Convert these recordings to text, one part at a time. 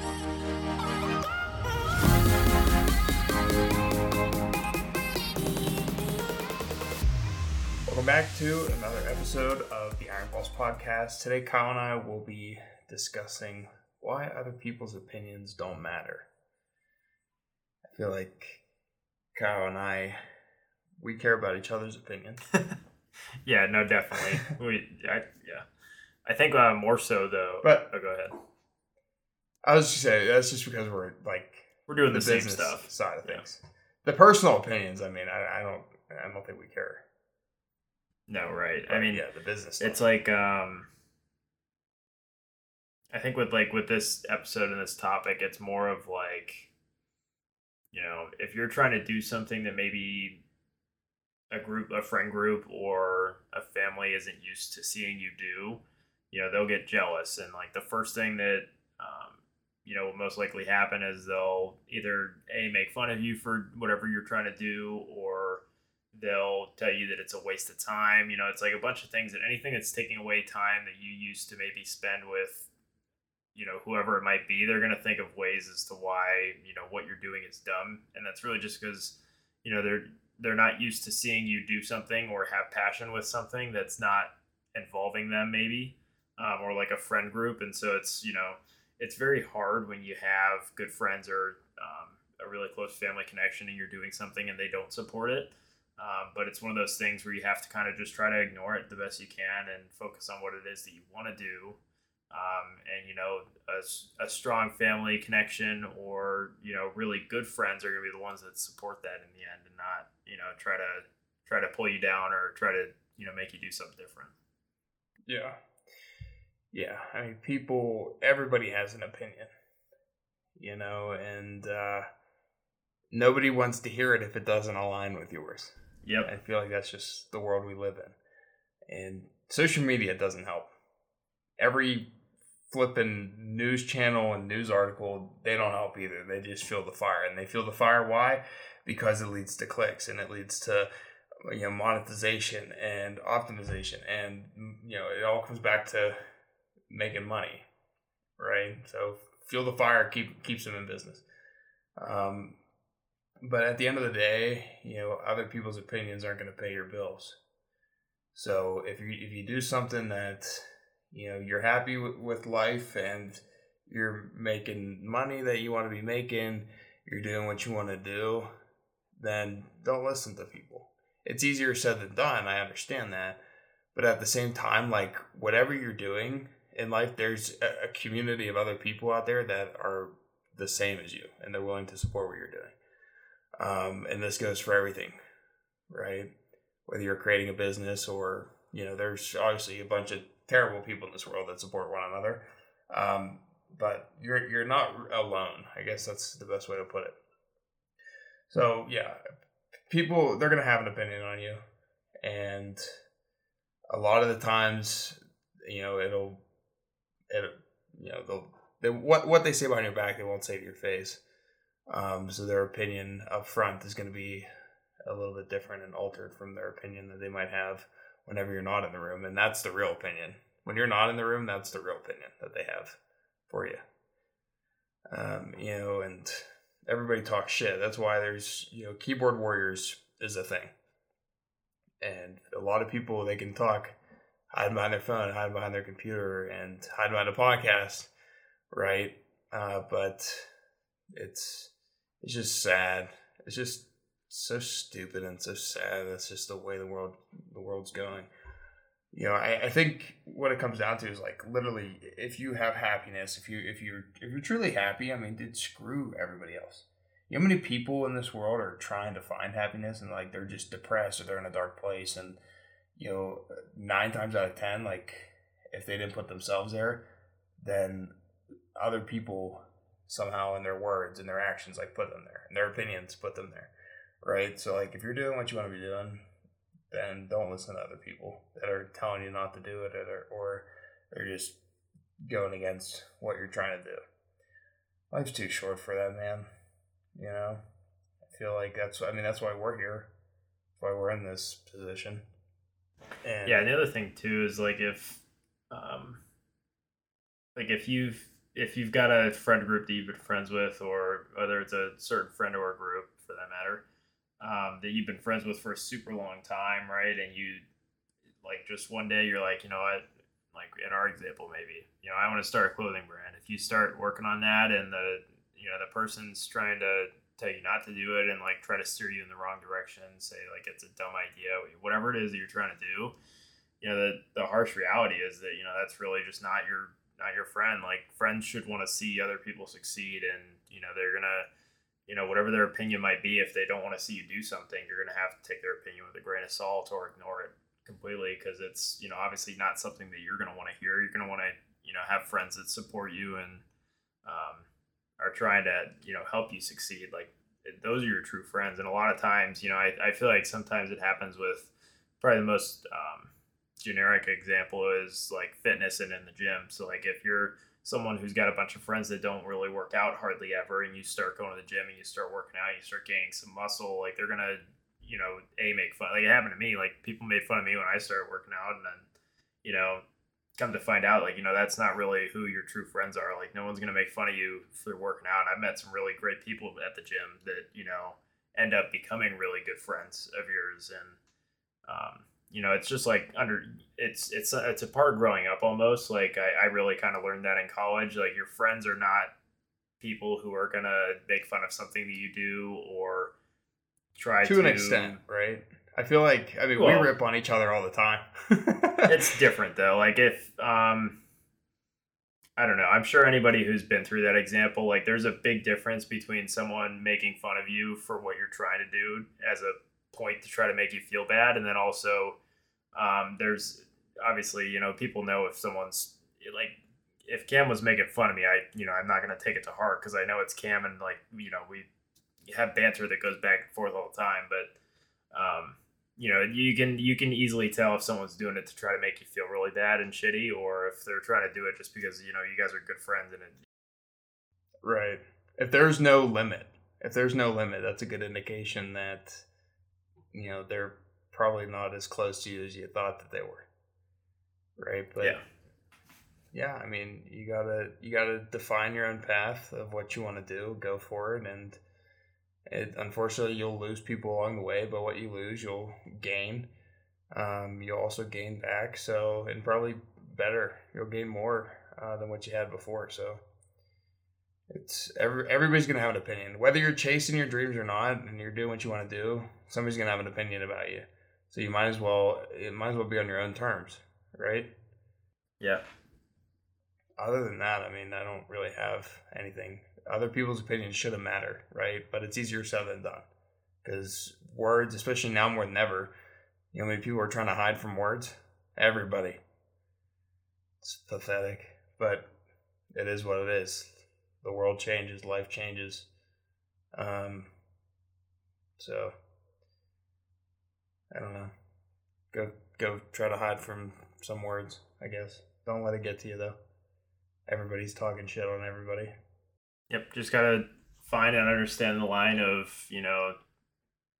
Welcome back to another episode of the Iron Pulse podcast. Today, Kyle and I will be discussing why other people's opinions don't matter. I feel like Kyle and I, we care about each other's opinions. yeah, no, definitely. we, I, yeah, I think uh, more so though. But- oh, go ahead. I was just saying that's just because we're like We're doing the, same business stuff. side of Yeah. things. The personal opinions, I mean, I, I don't, I don't think we care. No, right. I mean, yeah, the business. Stuff. it's like um, I think with like with this episode and this topic, it's more of like, you know, if you're trying to do something that maybe a group, a friend group, or a family isn't used to seeing you do, you know, they'll get jealous, and like the first thing that um, you know will most likely happen is they'll either a make fun of you for whatever you're trying to do, or they'll tell you that it's a waste of time. You know, it's like a bunch of things that anything that's taking away time that you used to maybe spend with, you know, whoever it might be, they're to think of ways as to why, you know, what you're doing is dumb. And that's really just because, you know, they're, they're not used to seeing you do something or have passion with something that's not involving them maybe, um, or like a friend group. And so it's, you know, it's very hard when you have good friends or um, a really close family connection and you're doing something and they don't support it. Um, but it's one of those things where you have to kind of just try to ignore it the best you can and focus on what it is that you want to do. Um, and you know, a, a strong family connection or you know, really good friends are going to be the ones that support that in the end, and not you know try to try to pull you down or try to you know make you do something different. Yeah. Yeah. I mean, people, everybody has an opinion, you know, and uh, nobody wants to hear it if it doesn't align with yours. Yep. I feel like that's just the world we live in. And social media doesn't help. Every flipping news channel and news article, they don't help either. They just feel the fire. And they feel the fire. Why? Because it leads to clicks and it leads to you know monetization and optimization and you know it all comes back to making money right so fuel the fire keep keeps them in business um, but at the end of the day you know other people's opinions aren't going to pay your bills so if you if you do something that you know you're happy with, with life and you're making money that you want to be making you're doing what you want to do then don't listen to people it's easier said than done. I understand that. But at the same time, like whatever you're doing in life, there's a, community of other people out there that are the same as you and they're willing to support what you're doing. Um, and this goes for everything, right? Whether you're creating a business or, you know, there's obviously a bunch of terrible people in this world that support one another. Um, but you're you're not alone. I guess that's the best way to put it. So yeah, people they're gonna have an opinion on you, and a lot of the times, you know, it'll, it, you know, they'll they, what what they say behind your back, they won't say to your face. Um, so their opinion up front is going to be a little bit different and altered from their opinion that they might have whenever you're not in the room, and that's the real opinion. When you're not in the room, that's the real opinion that they have for you. Um, you know, and everybody talks shit. That's why there's you know keyboard warriors is a thing, and a lot of people they can talk, hide behind their phone, hide behind their computer, and hide behind a podcast, right? Uh, but it's it's just sad. It's just so stupid and so sad. That's just the way the world the world's going. You know, I, I think what it comes down to is like literally if you have happiness, if you if you're if you're truly happy, I mean, dude, screw everybody else. You know how many people in this world are trying to find happiness and like they're just depressed or they're in a dark place and you know, nine times out of ten, like if they didn't put themselves there, then other people somehow in their words and their actions like put them there and their opinions put them there right? So like if you're doing what you want to be doing then don't listen to other people that are telling you not to do it or, or they're just going against what you're trying to do. Life's too short for that man you know? I feel like that's i mean that's why we're here. That's why we're in this position and Yeah, and the other thing too is like if, um, like if you've if you've got a friend group that you've been friends with, or whether it's a certain friend or a group for that matter, um, that you've been friends with for a super long time, right? And you like just one day you're like, you know what, like in our example, maybe you know I want to start a clothing brand. If you start working on that, and the you know the person's trying to tell you not to do it and like try to steer you in the wrong direction, say like it's a dumb idea, whatever it is that you're trying to do, you know the the harsh reality is that you know that's really just not your not your friend. Like friends should want to see other people succeed, and you know they're gonna you know whatever their opinion might be if they don't want to see you do something you're to have to take their opinion with a grain of salt or ignore it completely because it's you know obviously not something that you're to want to hear you're to want to you know have friends that support you and are trying to you know help you succeed like those are your true friends. And a lot of times you know i, I feel like sometimes it happens with probably the most um, generic example is like fitness and in the gym. So like if you're someone who's got a bunch of friends that don't really work out hardly ever and you start going to the gym and you start working out you start gaining some muscle like they're gonna you know a make fun like it happened to me like people made fun of me when i started working out and then you know come to find out like you know that's not really who your true friends are like no one's gonna make fun of you for working out i've met some really great people at the gym that you know end up becoming really good friends of yours and um, you know, it's just like under it's it's a, it's a part of growing up almost. Like I, I really kind of learned that in college. Like your friends are not people who are gonna make fun of something that you do or try to, to an extent, right? I feel like I mean Well- we rip on each other all the time. it's different though. Like if um I don't know. I'm sure anybody who's been through that example, like there's a big difference between someone making fun of you for what you're trying to do as a point to try to make you feel bad, and then also um, there's obviously you know people know if someone's like if Cam was making fun of me, I you know I'm not gonna take it to heart because I know it's Cam and like you know we have banter that goes back and forth all the time, but um, you know you can you can easily tell if someone's doing it to try to make you feel really bad and shitty or if they're trying to do it just because you know you guys are good friends and it, right. If there's no limit, if there's no limit, that's a good indication that you know they're probably not as close to you as you thought that they were. Right? But yeah yeah i mean you gotta you gotta define your own path of what you want to do go for it and it unfortunately you'll lose people along the way but what you lose you'll gain. Um, you'll also gain back so and probably better. You'll gain more uh, than what you had before so. It's every, everybody's gonna have an opinion. Whether you're chasing your dreams or not and you're doing what you want to do somebody's gonna have an opinion about you. So you might as well it might as well be on your own terms right? Yeah. Other than that, I mean, I don't really have anything. Other people's opinions shouldn't matter, right? But it's easier said than done because words, especially now more than ever, you know, many people are trying to hide from words. Everybody. It's pathetic, but it is what it is. The world changes, life changes. Um, so I don't know. Go go try to hide from some words, I guess. Don't let it get to you though everybody's talking shit on everybody. Yep, just gotta find and understand the line of you know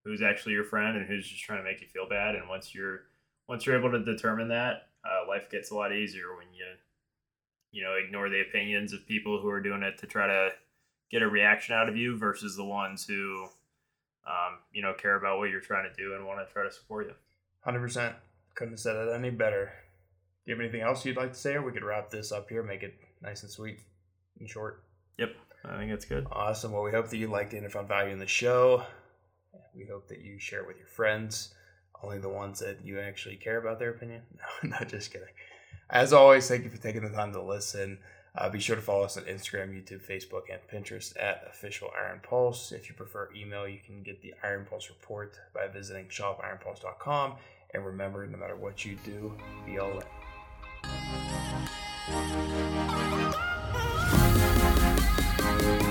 who's actually your friend and who's just trying to make you feel bad. And once you're once you're able to determine that, uh, life gets a lot easier when you you know ignore the opinions of people who are doing it to try to get a reaction out of you versus the ones who um, you know care about what you're trying to do and want to try to support you. Hundred percent. Couldn't have said it any better. Do you have anything else you'd like to say, or we could wrap this up here, make it nice and sweet and short? Yep, I think that's good. Awesome. Well, we hope that you liked it and found value in the show. We hope that you share it with your friends, only the ones that you actually care about their opinion. No, not just kidding. As always, thank you for taking the time to listen. Uh, be sure to follow us on Instagram, YouTube, Facebook, and Pinterest at official Iron Pulse. If you prefer email, you can get the Iron Pulse report by visiting shopironpulse.com. And remember, no matter what you do, be all in. Thank you.